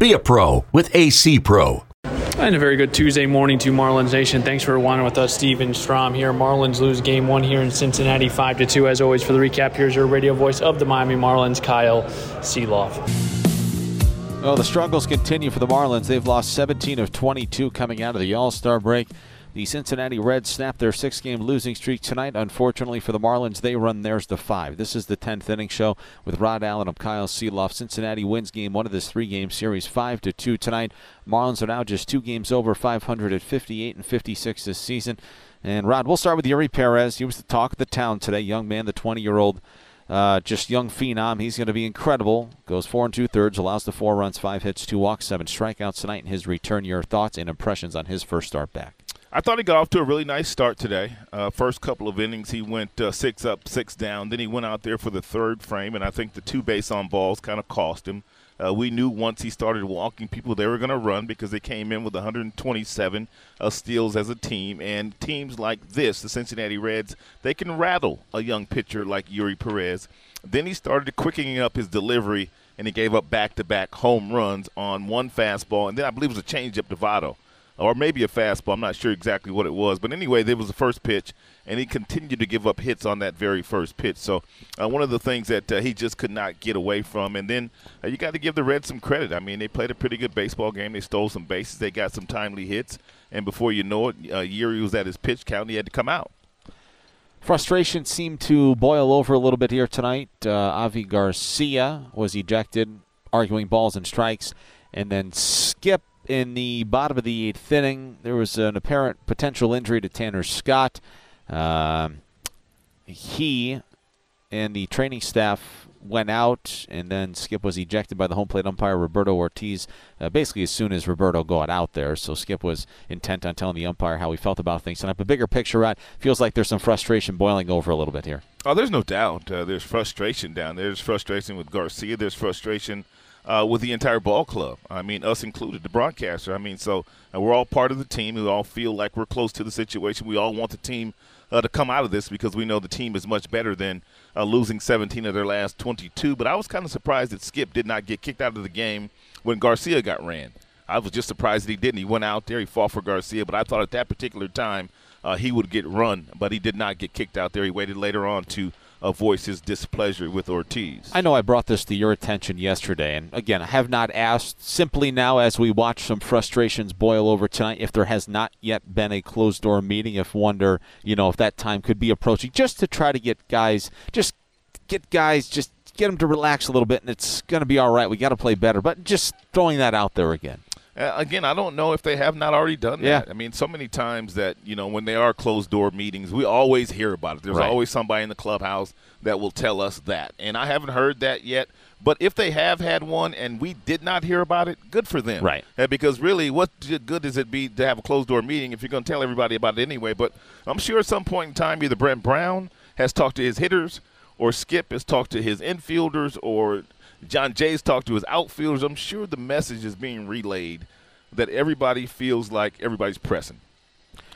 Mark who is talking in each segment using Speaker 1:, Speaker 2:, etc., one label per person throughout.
Speaker 1: Be a pro with AC Pro.
Speaker 2: And a very good Tuesday morning to Marlins Nation. Thanks for winding with us, Steven Strom here. Marlins lose game one here in Cincinnati, five to two. As always, for the recap, here's your radio voice of the Miami Marlins, Kyle Sielaff.
Speaker 3: Well, the struggles continue for the Marlins. They've lost 17 of 22 coming out of the All Star break. The Cincinnati Reds snapped their six game losing streak tonight. Unfortunately for the Marlins, they run theirs to five. This is the 10th inning show with Rod Allen. I'm Kyle Sielaff. Cincinnati wins game one of this three game series 5 to 2 tonight. Marlins are now just two games over 500 at 58 and 56 this season. And Rod, we'll start with Eury Perez. He was the talk of the town today. Young man, the 20 year old. Uh, just young phenom. He's going to be incredible. Goes four and two thirds, allows the four runs, five hits, two walks, seven strikeouts tonight in his return. Your thoughts and impressions on his first start back?
Speaker 4: I thought he got off to a really nice start today. Uh, first couple of innings, he went uh, six up, six down. Then he went out there for the third frame, and I think the two base on balls kind of cost him. Uh, we knew once he started walking people, they were going to run because they came in with 127 uh, steals as a team. And teams like this, the Cincinnati Reds, they can rattle a young pitcher like Eury Perez. Then he started quickening up his delivery, and he gave up back to back home runs on one fastball. And then I believe it was a changeup to Votto or maybe a fastball. I'm not sure exactly what it was, but anyway, there was the first pitch, and he continued to give up hits on that very first pitch. So uh, one of the things that uh, he just could not get away from. And then uh, you got to give the Reds some credit. I mean, they played a pretty good baseball game. They stole some bases. They got some timely hits, and before you know it, uh, Eury was at his pitch count. He had to come out.
Speaker 3: Frustration seemed to boil over a little bit here tonight. Uh, Avi Garcia was ejected, arguing balls and strikes, and then Skip in the bottom of the eighth inning. There was an apparent potential injury to Tanner Scott. Uh, he and the training staff went out, and then Skip was ejected by the home plate umpire Roberto Ortiz. Uh, basically, as soon as Roberto got out there, so Skip was intent on telling the umpire how he felt about things. And a bigger picture, right? Feels like there's some frustration boiling over a little bit here.
Speaker 4: Oh, there's no doubt. Uh, there's frustration down there. There's frustration with Garcia. There's frustration uh, with the entire ball club. I mean, us included, the broadcaster. I mean, so we're all part of the team. We all feel like we're close to the situation. We all want the team uh, to come out of this because we know the team is much better than uh, losing 17 of their last 22. But I was kind of surprised that Skip did not get kicked out of the game when Garcia got ran. I was just surprised that he didn't. He went out there, he fought for Garcia, but I thought at that particular time uh, he would get run, but he did not get kicked out there. He waited later on to uh, voice his displeasure with Ortiz.
Speaker 3: I know I brought this to your attention yesterday, and again, I have not asked. Simply now, as we watch some frustrations boil over tonight, if there has not yet been a closed door meeting, if wonder, you know, if that time could be approaching, just to try to get guys, just get guys, just get them to relax a little bit, and it's going to be all right. We got to play better, but just throwing that out there again.
Speaker 4: Uh, again, I don't know if they have not already done
Speaker 3: yeah.
Speaker 4: that. I mean, so many times that you know when they are closed door meetings, we always hear about it. There's
Speaker 3: right.
Speaker 4: always somebody in the clubhouse that will tell us that, and I haven't heard that yet. But if they have had one and we did not hear about it, good for them.
Speaker 3: Right.
Speaker 4: Uh, because really, what good does it be to have a closed door meeting if you're going to tell everybody about it anyway? But I'm sure at some point in time, either Brent Brown has talked to his hitters, or Skip has talked to his infielders, or Jon Jay's talked to his outfielders. I'm sure the message is being relayed that everybody feels like everybody's pressing.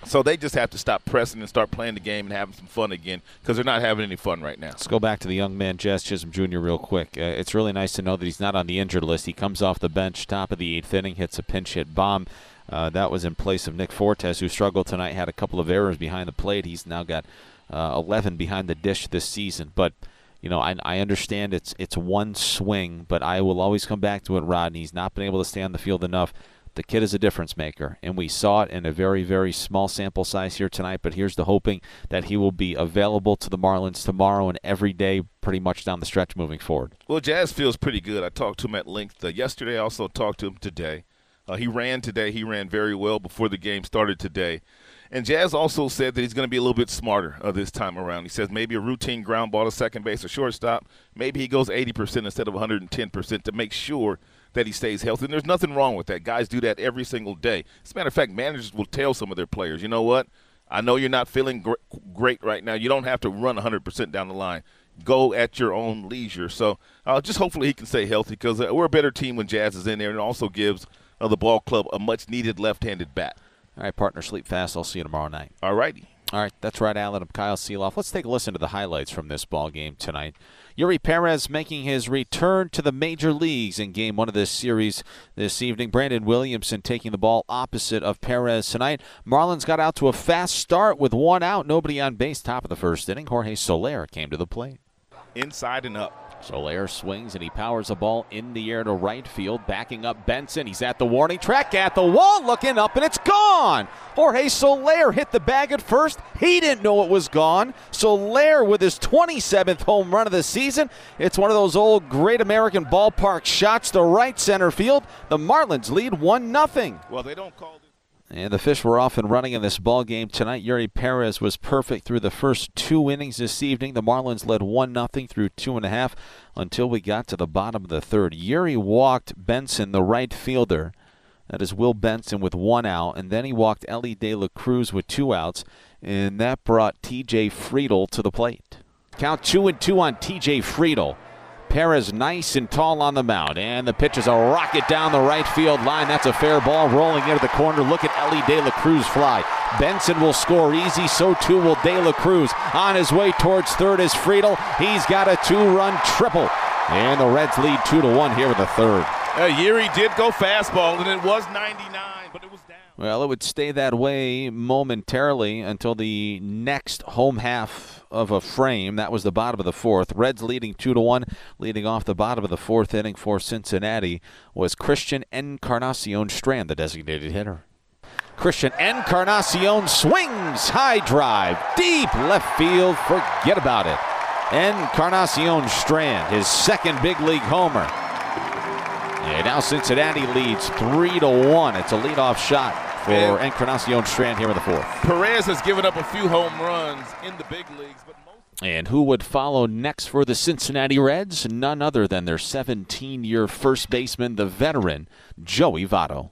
Speaker 4: So they just have to stop pressing and start playing the game and having some fun again because they're not having any fun right now.
Speaker 3: Let's go back to the young man, Jazz Chisholm Jr., real quick. Uh, it's really nice to know that he's not on the injured list. He comes off the bench, top of the eighth inning, hits a pinch hit bomb. Uh, that was in place of Nick Fortes, who struggled tonight, had a couple of errors behind the plate. He's now got uh, 11 behind the dish this season. But you know, I, I understand it's it's one swing, but I will always come back to it, Rod. He's not been able to stay on the field enough the kid is a difference maker, and we saw it in a very, very small sample size here tonight. But here's the hoping that he will be available to the Marlins tomorrow and every day, pretty much down the stretch moving forward.
Speaker 4: Well, Jazz feels pretty good. I talked to him at length uh, yesterday. I also talked to him today. Uh, he ran today. He ran very well before the game started today. And Jazz also said that he's going to be a little bit smarter uh, this time around. He says maybe a routine ground ball to second base or shortstop. Maybe he goes 80% instead of 110% to make sure that he stays healthy. And there's nothing wrong with that. Guys do that every single day. As a matter of fact, managers will tell some of their players, you know what? I know you're not feeling gr- great right now. You don't have to run 100% down the line. Go at your own leisure. So uh, just hopefully he can stay healthy because uh, we're a better team when Jazz is in there and also gives uh, the ball club a much needed left handed bat.
Speaker 3: All right, partner, sleep fast. I'll see you tomorrow night.
Speaker 4: All righty.
Speaker 3: All right, that's right, Allen. I'm Kyle Sielaff. Let's take a listen to the highlights from this ball game tonight. Eury Perez making his return to the major leagues in game one of this series this evening. Brandon Williamson taking the ball opposite of Perez tonight. Marlins got out to a fast start with one out, nobody on base, top of the first inning. Jorge Soler came to the plate.
Speaker 4: Inside and up.
Speaker 3: Soler swings and he powers a ball in the air to right field, backing up Benson. He's at the warning track, at the wall, looking up, and it's gone. Jorge Soler hit the bag at first. He didn't know it was gone. Soler with his 27th home run of the season. It's one of those old Great American Ballpark shots to right center field. The Marlins lead 1 0.
Speaker 4: Well, they don't call
Speaker 3: and the fish were off and running in this ball game tonight. Eury Perez was perfect through the first two innings this evening. The Marlins led one nothing through two and a half until we got to the bottom of the third. Eury walked Benson, the right fielder. That is Will Benson with one out, and then he walked Elly De La Cruz with two outs, and that brought T.J. Friedl to the plate. Count two and two on T.J. Friedl. Perez nice and tall on the mound. And the pitch is a rocket down the right field line. That's a fair ball rolling into the corner. Look at Elly De La Cruz fly. Benson will score easy. So too will De La Cruz. On his way towards third is Friedl. He's got a two-run triple. And the Reds lead two to one here with the third.
Speaker 4: Uh, Eury did go fastball, and it was 99, but it was down.
Speaker 3: Well, it would stay that way momentarily until the next home half of a frame. That was the bottom of the fourth. Reds leading two to one, leading off the bottom of the fourth inning for Cincinnati was Christian Encarnacion Strand, the designated hitter. Christian Encarnacion swings, high drive, deep left field. Forget about it. Encarnacion Strand, his second big league homer. And now Cincinnati leads three to one. It's a leadoff shot for and, and Strand here in the fourth.
Speaker 4: Perez has given up a few home runs in the big leagues, but most-
Speaker 3: and who would follow next for the Cincinnati Reds? None other than their 17 year first baseman, the veteran, Joey Votto.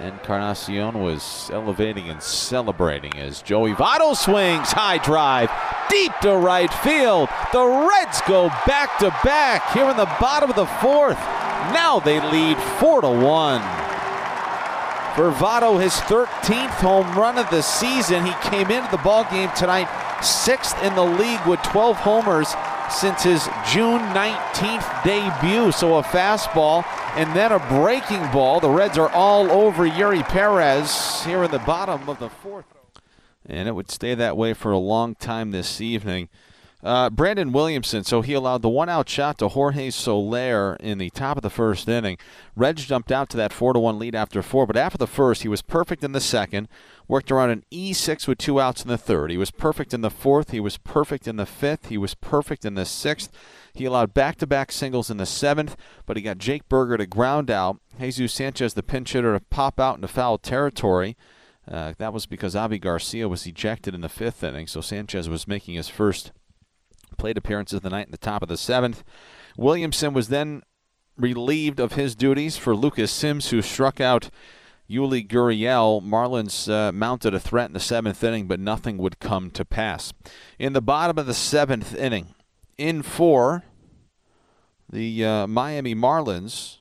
Speaker 3: Encarnacion was elevating and celebrating as Joey Votto swings high drive deep to right field. The Reds go back to back here in the bottom of the fourth. Now they lead 4 to 1. Vervado, his 13th home run of the season. He came into the ballgame tonight sixth in the league with 12 homers since his June 19th debut. So a fastball and then a breaking ball. The Reds are all over Eury Perez here in the bottom of the fourth. And it would stay that way for a long time this evening. Uh, Brandon Williamson, so he allowed the one out shot to Jorge Soler in the top of the first inning. Reg jumped out to that 4 to 1 lead after four, but after the first, he was perfect in the second, worked around an E6 with two outs in the third. He was perfect in the fourth, he was perfect in the fifth, he was perfect in the sixth. He allowed back to back singles in the seventh, but he got Jake Burger to ground out, Jesus Sanchez, the pinch hitter, to pop out into foul territory. Uh, that was because Avi Garcia was ejected in the fifth inning, so Sanchez was making his first plate appearances of the night in the top of the seventh. Williamson was then relieved of his duties for Lucas Sims, who struck out Yuli Gurriel. Marlins uh, mounted a threat in the seventh inning, but nothing would come to pass. In the bottom of the seventh inning, in four, the uh, Miami Marlins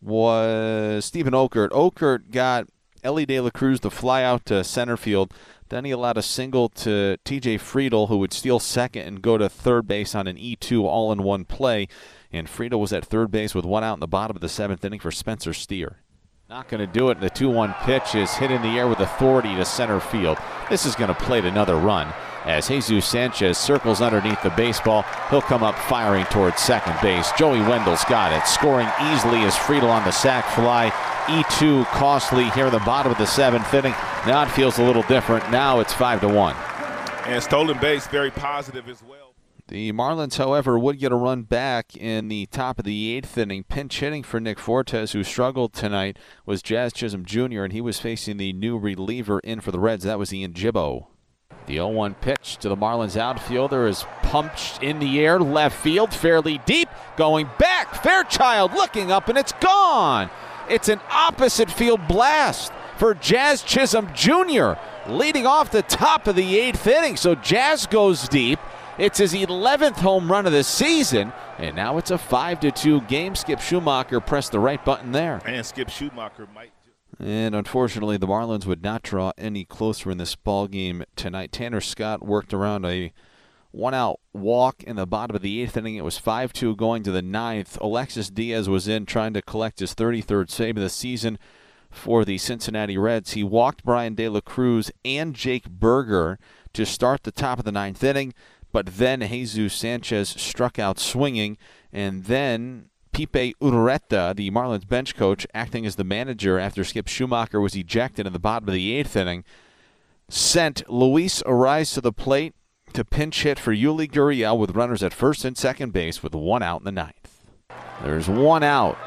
Speaker 3: was Steven Okert. Okert got Elly De La Cruz to fly out to center field. Then he allowed a single to TJ Friedl, who would steal second and go to third base on an E2 all in one play. And Friedl was at third base with one out in the bottom of the seventh inning for Spencer Steer. Not going to do it. The 2 1 pitch is hit in the air with authority to center field. This is going to plate another run. As Jesus Sanchez circles underneath the baseball, he'll come up firing towards second base. Joey Wendle's got it, scoring easily as Friedl on the sac fly. E2 costly here in the bottom of the seventh inning. Now it feels a little different. Now it's 5 to 1.
Speaker 4: And stolen base, very positive as well.
Speaker 3: The Marlins, however, would get a run back in the top of the eighth inning. Pinch hitting for Nick Fortes, who struggled tonight, was Jazz Chisholm Jr., and he was facing the new reliever in for the Reds. That was Ian Gibaut. The 0 1 pitch to the Marlins outfielder is pumped in the air, left field, fairly deep, going back. Fairchild looking up, and it's gone. It's an opposite field blast for Jazz Chisholm Jr., leading off the top of the eighth inning. So Jazz goes deep. It's his 11th home run of the season, and now it's a 5 to 2 game. Skip Schumaker pressed the right button there.
Speaker 4: And Skip Schumaker might.
Speaker 3: And unfortunately, the Marlins would not draw any closer in this ball game tonight. Tanner Scott worked around a one out walk in the bottom of the eighth inning. It was 5 2 going to the ninth. Alexis Diaz was in trying to collect his 33rd save of the season for the Cincinnati Reds. He walked Bryan De La Cruz and Jake Burger to start the top of the ninth inning but then Jesus Sanchez struck out swinging, and then Pipe Urueta, the Marlins bench coach, acting as the manager after Skip Schumaker was ejected in the bottom of the eighth inning, sent Luis Arraez to the plate to pinch hit for Yuli Gurriel with runners at first and second base with one out in the ninth. There's one out.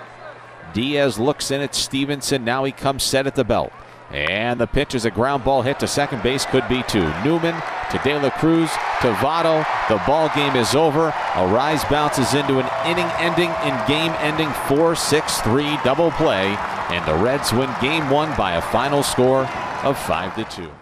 Speaker 3: Diaz looks in at Stephenson. Now he comes set at the belt. And the pitch is a ground ball hit to second base, could be two. Newman to De La Cruz to Votto. The ball game is over. Arraez bounces into an inning ending in game ending 4 6 3 double play. And the Reds win game one by a final score of 5 to 2.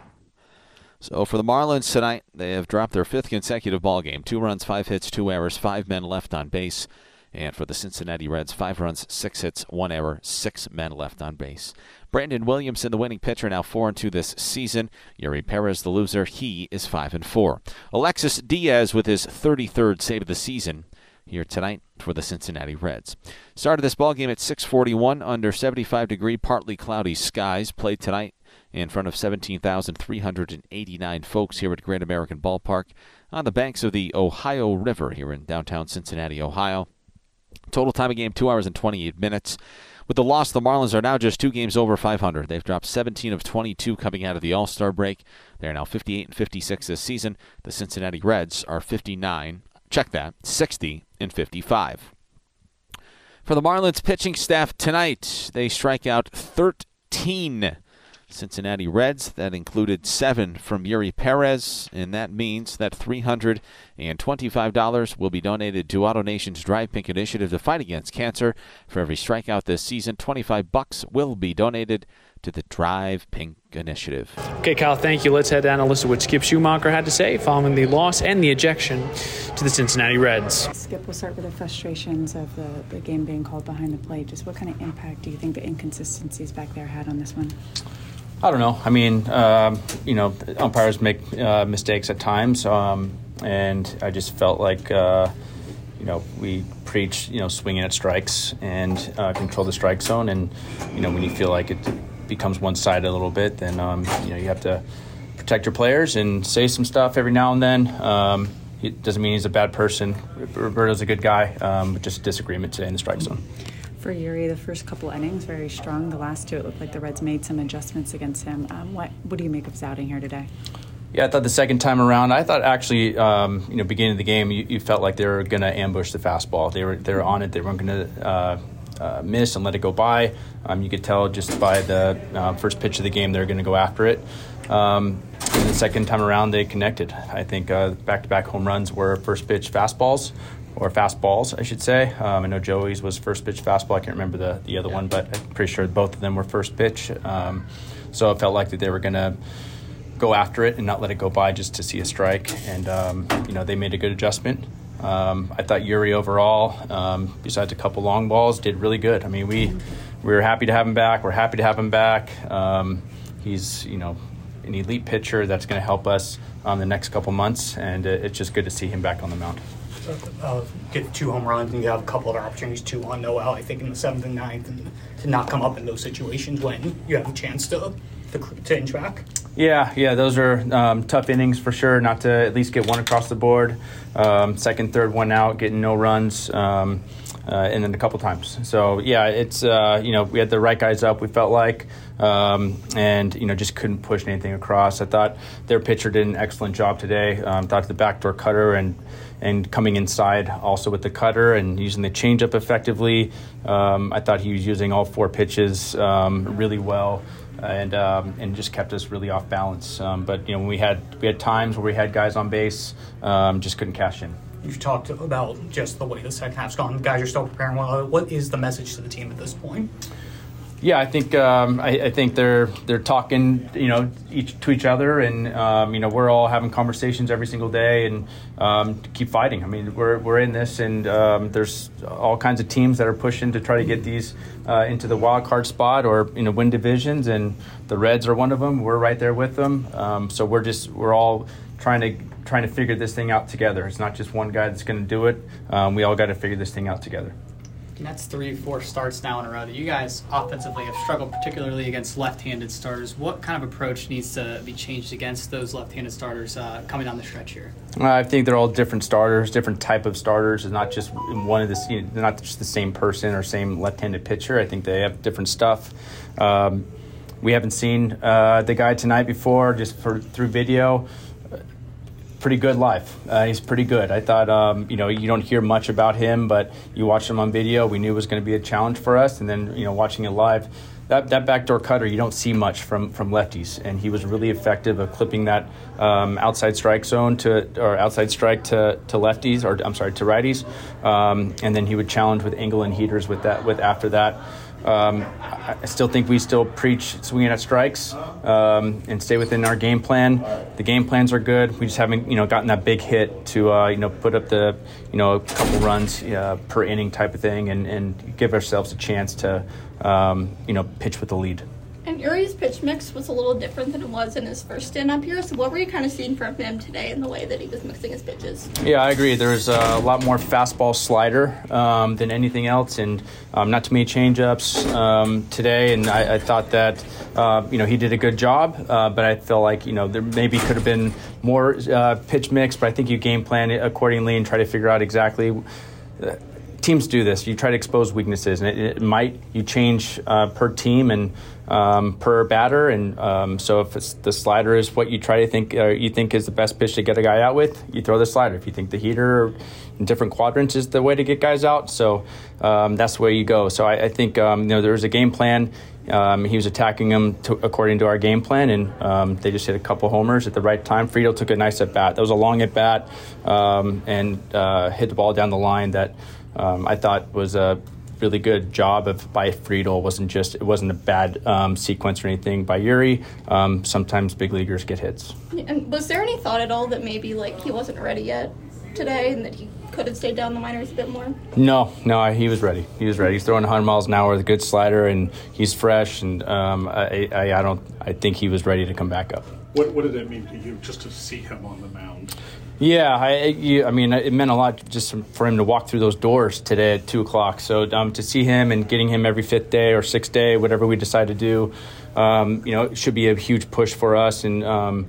Speaker 3: So for the Marlins tonight, they have dropped their fifth consecutive ball game. Two runs, five hits, two errors, five men left on base. And for the Cincinnati Reds, five runs, six hits, one error, six men left on base. Brandon Williamson, the winning pitcher, now four and two this season. Eury Perez, the loser, he is five and four. Alexis Diaz with his 33rd save of the season here tonight for the Cincinnati Reds. Started this ball game at 6:41 under 75 degree partly cloudy skies. Played tonight in front of 17,389 folks here at Great American Ballpark on the banks of the Ohio River here in downtown Cincinnati, Ohio. Total time of game 2 hours and 28 minutes. With the loss, the Marlins are now just two games over 500. They've dropped 17 of 22 coming out of the All Star break. They're now 58 and 56 this season. The Cincinnati Reds are 59. Check that 60 and 55. For the Marlins pitching staff tonight, they strike out 13 Cincinnati Reds. That included seven from Eury Perez, and that means that $325 will be donated to AutoNation's Drive Pink initiative to fight against cancer. For every strikeout this season, 25 bucks will be donated to the Drive Pink initiative.
Speaker 2: Okay, Kyle, thank you. Let's head down and listen to what Skip Schumaker had to say following the loss and the ejection to the Cincinnati Reds.
Speaker 5: Skip, we'll start with the frustrations of the, the game being called behind the plate. Just what kind of impact do you think the inconsistencies back there had on this one?
Speaker 6: I don't know. I mean, um, you know, umpires make uh, mistakes at times, um, and I just felt like, uh, you know, we preach, you know, swinging at strikes and uh, control the strike zone, and you know, when you feel like it becomes one-sided a little bit, then um, you know you have to protect your players and say some stuff every now and then. Um, it doesn't mean he's a bad person. Roberto's a good guy, um, but just disagreement today in the strike zone
Speaker 5: for Eury, the first couple innings very strong. The last two, it looked like the Reds made some adjustments against him. Um, what what do you make of his outing here today?
Speaker 6: Yeah, I thought the second time around, I thought actually, um, you know, beginning of the game, you, you felt like they were going to ambush the fastball. They were they were on it. They weren't going to. Uh, uh, miss and let it go by. Um, you could tell just by the uh, first pitch of the game they're going to go after it. Um, and the second time around, they connected. I think back to back home runs were first pitch fastballs or fastballs, I should say. Um, I know Joey's was first pitch fastball. I can't remember the, the other yeah. one, but I'm pretty sure both of them were first pitch. Um, so it felt like that they were going to go after it and not let it go by just to see a strike. And, um, you know, they made a good adjustment. Um, I thought Eury overall, um, besides a couple long balls, did really good. I mean, we, we were happy to have him back. We're happy to have him back. Um, he's, you know, an elite pitcher that's going to help us um, the next couple months, and it's just good to see him back on the mound
Speaker 7: uh, get two home runs and you have a couple other opportunities, two on Noel, I think, in the seventh and ninth, and to not come up in those situations when you have a chance to to, to inch back.
Speaker 6: Yeah, yeah, those are um, tough innings for sure. Not to at least get one across the board. Um, second, third, one out, getting no runs. Um, uh, and then a couple times. So yeah, it's uh, you know we had the right guys up. We felt like, um, and you know just couldn't push anything across. I thought their pitcher did an excellent job today. Um, thought the backdoor cutter and and coming inside also with the cutter and using the changeup effectively. Um, I thought he was using all four pitches um, really well. and um, and just kept us really off balance. Um, but you know, we had we had times where we had guys on base, um, just couldn't cash in.
Speaker 7: You've talked about just the way the second half's gone. The Guys are still preparing well. What is the message to the team at this point?
Speaker 6: Yeah, I think um, I, I, think they're they're talking, you know, each to each other, and um, you know we're all having conversations every single day, and um, keep fighting. I mean, we're we're in this, and um, there's all kinds of teams that are pushing to try to get these uh, into the wild card spot or you know win divisions, and the Reds are one of them. We're right there with them, um, so we're just we're all trying to trying to figure this thing out together. It's not just one guy that's going to do it. Um, we all got to figure this thing out together.
Speaker 8: That's three, four starts now in a row that you guys offensively have struggled, particularly against left-handed starters. What kind of approach needs to be changed against those left-handed starters uh, coming down the stretch here?
Speaker 6: I think they're all different starters, different type of starters. It's not just one of the, you know, they're not just the same person or same left-handed pitcher. I think they have different stuff. Um, we haven't seen uh, the guy tonight before, just for through video pretty good live. Uh, he's pretty good. I thought, um, you know, you don't hear much about him, but you watch him on video. We knew it was going to be a challenge for us, and then you know, watching it live, that that backdoor cutter you don't see much from from lefties, and he was really effective of clipping that um, outside strike zone to or outside strike to to lefties, or I'm sorry, to righties, um, and then he would challenge with angle and heaters with that with after that. Um, I still think we still preach swinging at strikes um, and stay within our game plan. The game plans are good. We just haven't, you know, gotten that big hit to, uh, you know, put up the, you know, a couple runs uh, per inning type of thing, and, and give ourselves a chance to, um, you know, pitch with the lead.
Speaker 9: And Eury's pitch mix was a little different than it was in his first stint up here. So, what were you kind of seeing from him today in the way that he was mixing his pitches?
Speaker 6: Yeah, I agree. There's a lot more fastball slider um, than anything else, and um, not too many changeups um, today. And I, I thought that uh, you know he did a good job, uh, but I feel like you know there maybe could have been more uh, pitch mix. But I think you game plan it accordingly and try to figure out exactly uh, teams do this. You try to expose weaknesses, and it, it might you change uh, per team and um, per batter. And um, so if the slider is what you try to think uh, you think is the best pitch to get a guy out with, you throw the slider. If you think the heater in different quadrants is the way to get guys out, so um, that's the way you go. So I, I think um, you know there was a game plan. Um, he was attacking them to, according to our game plan, and um, they just hit a couple homers at the right time. Friedl took a nice at bat. That was a long at bat, and uh, hit the ball down the line that um, I thought was a really good job of by Friedl. Wasn't just it wasn't a bad um, sequence or anything by Eury. Um, sometimes big leaguers get hits.
Speaker 9: And was there any thought at all that maybe like he wasn't ready yet today, and that he could have stayed down the minors a bit more?
Speaker 6: No, no, he was ready. He was ready. He's throwing 100 miles an hour with a good slider, and he's fresh. And um, I, I, I don't. I think he was ready to come back up.
Speaker 10: What, what did it mean to you just to see him on the mound?
Speaker 6: Yeah, I, you, I mean, it meant a lot just for him to walk through those doors today at two o'clock. So um, to see him and getting him every fifth day or sixth day, whatever we decide to do, um, you know, it should be a huge push for us. And um,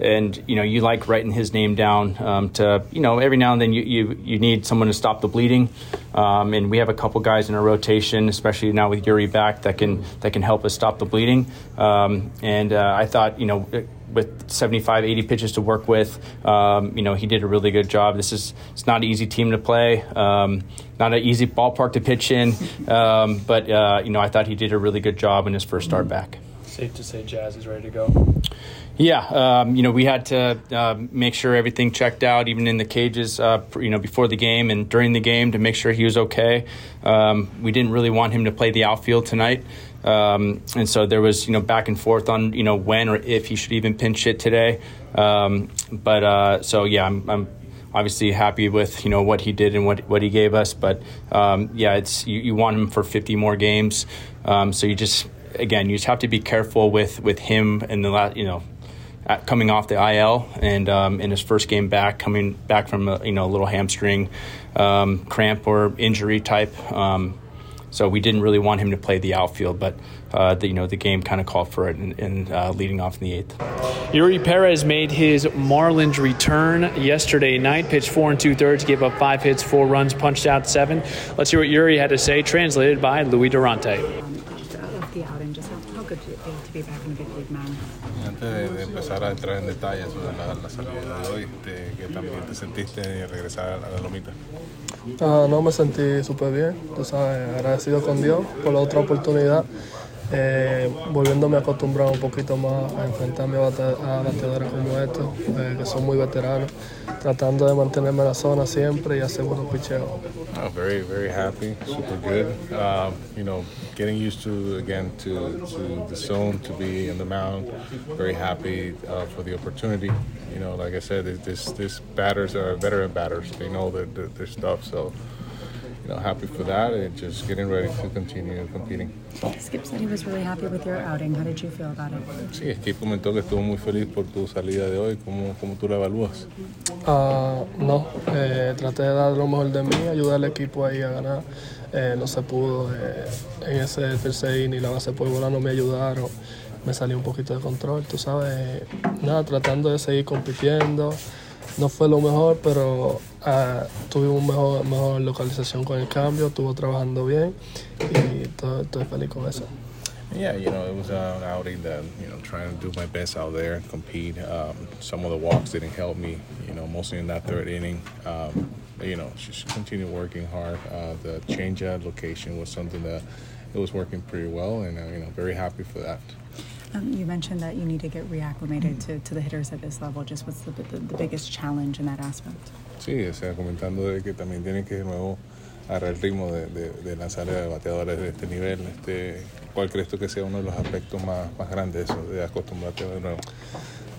Speaker 6: and you know, you like writing his name down um, to you know every now and then you, you you need someone to stop the bleeding. Um, and we have a couple guys in our rotation, especially now with Eury back, that can that can help us stop the bleeding. Um, and uh, I thought, you know with 75, 80 pitches to work with. Um, you know, he did a really good job. This is it's not an easy team to play, um, not an easy ballpark to pitch in, um, but uh, you know, I thought he did a really good job in his first start back.
Speaker 2: Safe to say, Jazz is ready to go.
Speaker 6: Yeah, um, you know, we had to uh, make sure everything checked out, even in the cages, uh, you know, before the game and during the game to make sure he was okay. Um, we didn't really want him to play the outfield tonight. Um, and so there was, you know, back and forth on, you know, when or if he should even pinch hit today. Um, but uh, so, yeah, I'm, I'm, obviously happy with, you know, what he did and what, what he gave us. But um, yeah, it's you, you, want him for 50 more games. Um, so you just, again, you just have to be careful with, with him in the last, you know, coming off the IL and um, in his first game back, coming back from a, you know a little hamstring um, cramp or injury type. Um, so we didn't really want him to play the outfield, but uh, the, you know the game kind of called for it, and, uh, leading off in the eighth.
Speaker 2: Eury Perez made his Marlins return yesterday night. Pitched four and two thirds, gave up five hits, four runs, punched out seven. Let's hear what Eury had to say, translated by Louis Durante.
Speaker 11: Antes de, de, empezar a entrar en detalles sobre la, la salida de hoy, te, ¿qué también te sentiste de regresar a la lomita?
Speaker 12: Uh, no, me sentí súper bien, tú sabes, agradecido con Dios por la otra oportunidad. Eh, volviéndome a acostumbrar un poquito más a enfrentarme a, bate, a bateadores como estos, eh, que son muy veteranos, tratando de mantenerme en la zona siempre y hacer buenos picheos.
Speaker 11: Oh, very, very happy, super good. Um, you know, getting used to again to, to the zone, to be in the mound. Very happy uh, for the opportunity. You know, like I said, this this batters are veteran batters. They know their, their, their stuff, so know, happy for that and just getting ready to continue competing.
Speaker 5: Skip said he was really happy with your outing. How did you feel about it?
Speaker 11: Sí, Skip comentó que estuvo muy feliz por tu salida de hoy. ¿Cómo, cómo tú la evalúas?
Speaker 12: Uh, no, eh, traté de dar lo mejor de mí, ayudar al equipo ahí a ganar. Eh, no se pudo eh, en ese tercer inning, la base por bola no me ayudaron. Me salió un poquito de control, tú sabes. Nada, tratando de seguir compitiendo. No fue lo mejor, pero uh, tuvimos mejor, mejor localización con el cambio, estuvo trabajando bien y estoy feliz con eso.
Speaker 11: Yeah, you know, it was an outing that, you know, trying to do my best out there and compete. Um, some of the walks didn't help me, you know, mostly in that third inning. Um, you know, just continue working hard. Uh, the change out location was something that it was working pretty well, and, uh, you know, very happy for that.
Speaker 5: Um, you mentioned that you need to get reacclimated to, to the hitters at this level. Just what's the, the, the biggest challenge in that aspect?
Speaker 11: Sí, o sea, comentando de que también tienen que de nuevo agarrar el ritmo de, de, de lanzar a bateadores de este nivel. Este, ¿Cuál crees tú que sea uno de los aspectos más, más grandes de eso, de acostumbrarte de nuevo?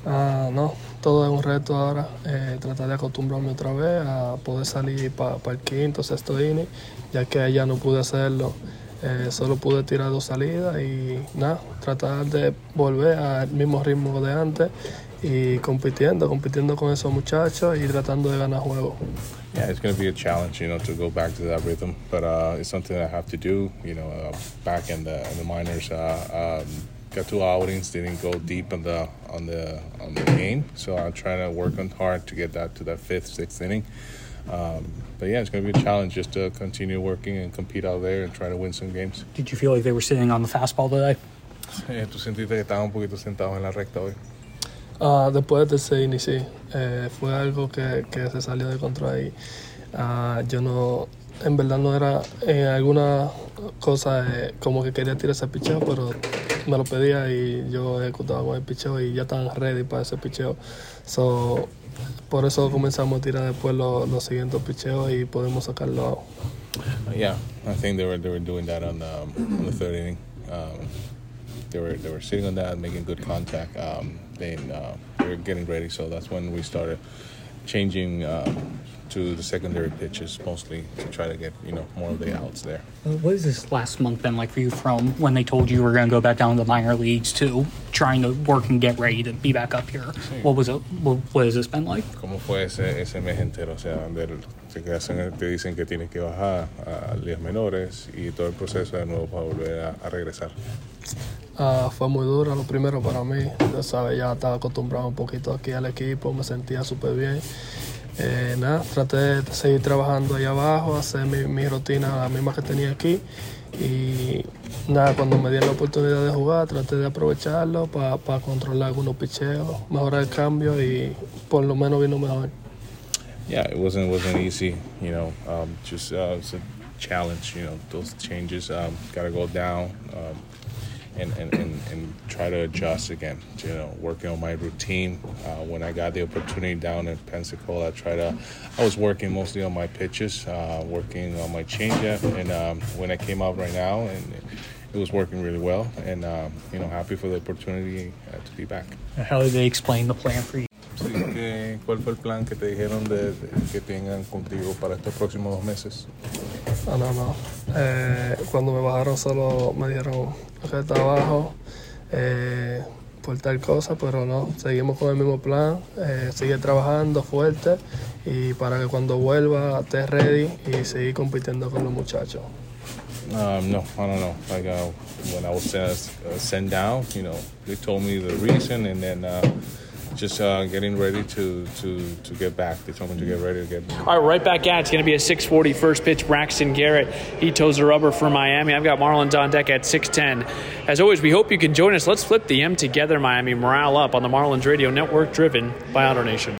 Speaker 12: Uh, no, todo es un reto ahora, eh, tratar de acostumbrarme otra vez a poder salir para pa el quinto, sexto inning, ya que allá no pude hacerlo. Eh, solo pude tirar dos salidas y nada, tratar de volver al mismo ritmo de antes y compitiendo, compitiendo con esos muchachos y tratando de ganar juegos.
Speaker 11: Yeah, it's going to be a challenge, you know, to go back to that rhythm, but uh, it's something I have to do. You know, uh, back in the in the minors, uh, um, got two outings, didn't go deep on the on the on the game, so I'm trying to work on hard to get that to that fifth, sixth inning. Um, but yeah, it's going to be a challenge just to continue working and compete out there and try to win some games.
Speaker 7: Did you feel like they were sitting on the fastball today?
Speaker 11: ¿Tú sentiste que estaban un poquito sentados en la recta hoy?
Speaker 12: Uh, después de ese inicio, eh, fue algo que, que, se salió de control ahí. Uh, yo no, en verdad no era en alguna cosa eh, como que quería tirar ese picheo, pero me lo pedía y yo ejecutaba con el picheo y ya estaban ready para ese picheo. So, por eso comenzamos a tirar después los, siguientes picheos y podemos sacarlo.
Speaker 11: Yeah, I think they were they were doing that on the, on the third inning. Um, they were they were sitting on that, making good contact. Um, uh, they were getting ready, so that's when we started changing uh, to the secondary pitches mostly to try to get you know more of the outs there.
Speaker 7: What has this last month been like for you from when they told you you were going to go back down to the minor leagues to trying to work and get ready to be back up here? Sí. What was it? What, what, has this been like?
Speaker 11: ¿Cómo fue ese, ese mes entero? O sea, del, te, hacen, te dicen que tienes que bajar a ligas menores y todo el proceso de nuevo para volver a, a regresar.
Speaker 12: Uh, fue muy duro lo primero para mí, ya sabes, ya estaba acostumbrado un poquito aquí al equipo, me sentía súper bien. Eh, nada, traté de seguir trabajando ahí abajo, hacer mi, mi, rutina la misma que tenía aquí y nada, cuando me dieron la oportunidad de jugar traté de aprovecharlo para pa controlar algunos picheos, mejorar el cambio y por lo menos vino mejor.
Speaker 11: Yeah, it wasn't wasn't easy, you know, um, just uh, it's a challenge, you know, those changes um, got to go down. Um, and, and, and, and, try to adjust again. You know, working on my routine. Uh, when I got the opportunity down in Pensacola, I tried to. I was working mostly on my pitches, uh, working on my changeup, and um, when I came out right now, and it was working really well. And um, you know, happy for the opportunity uh, to be back.
Speaker 7: How did they explain the plan for you?
Speaker 11: ¿Cuál fue el plan que te dijeron de, de, que tengan contigo para estos próximos dos meses?
Speaker 12: No, no, no. Eh, cuando me bajaron solo me dieron trabajo eh, por tal cosa, pero no, seguimos con el mismo plan, eh, sigue trabajando fuerte y para que cuando vuelva esté ready y seguir compitiendo con los muchachos.
Speaker 11: Um, no, I don't know. Like uh, when I was uh, sent down, you know, they told me the reason, and then uh, just uh, getting ready to, to, to get back. Me to get ready to get back.
Speaker 2: All right, right back at It's going to be a 640 first pitch. Braxton Garrett, he toes the rubber for Miami. I've got Marlins on deck at 610. As always, we hope you can join us. Let's flip the M together, Miami. Morale up on the Marlins Radio Network, driven by AutoNation.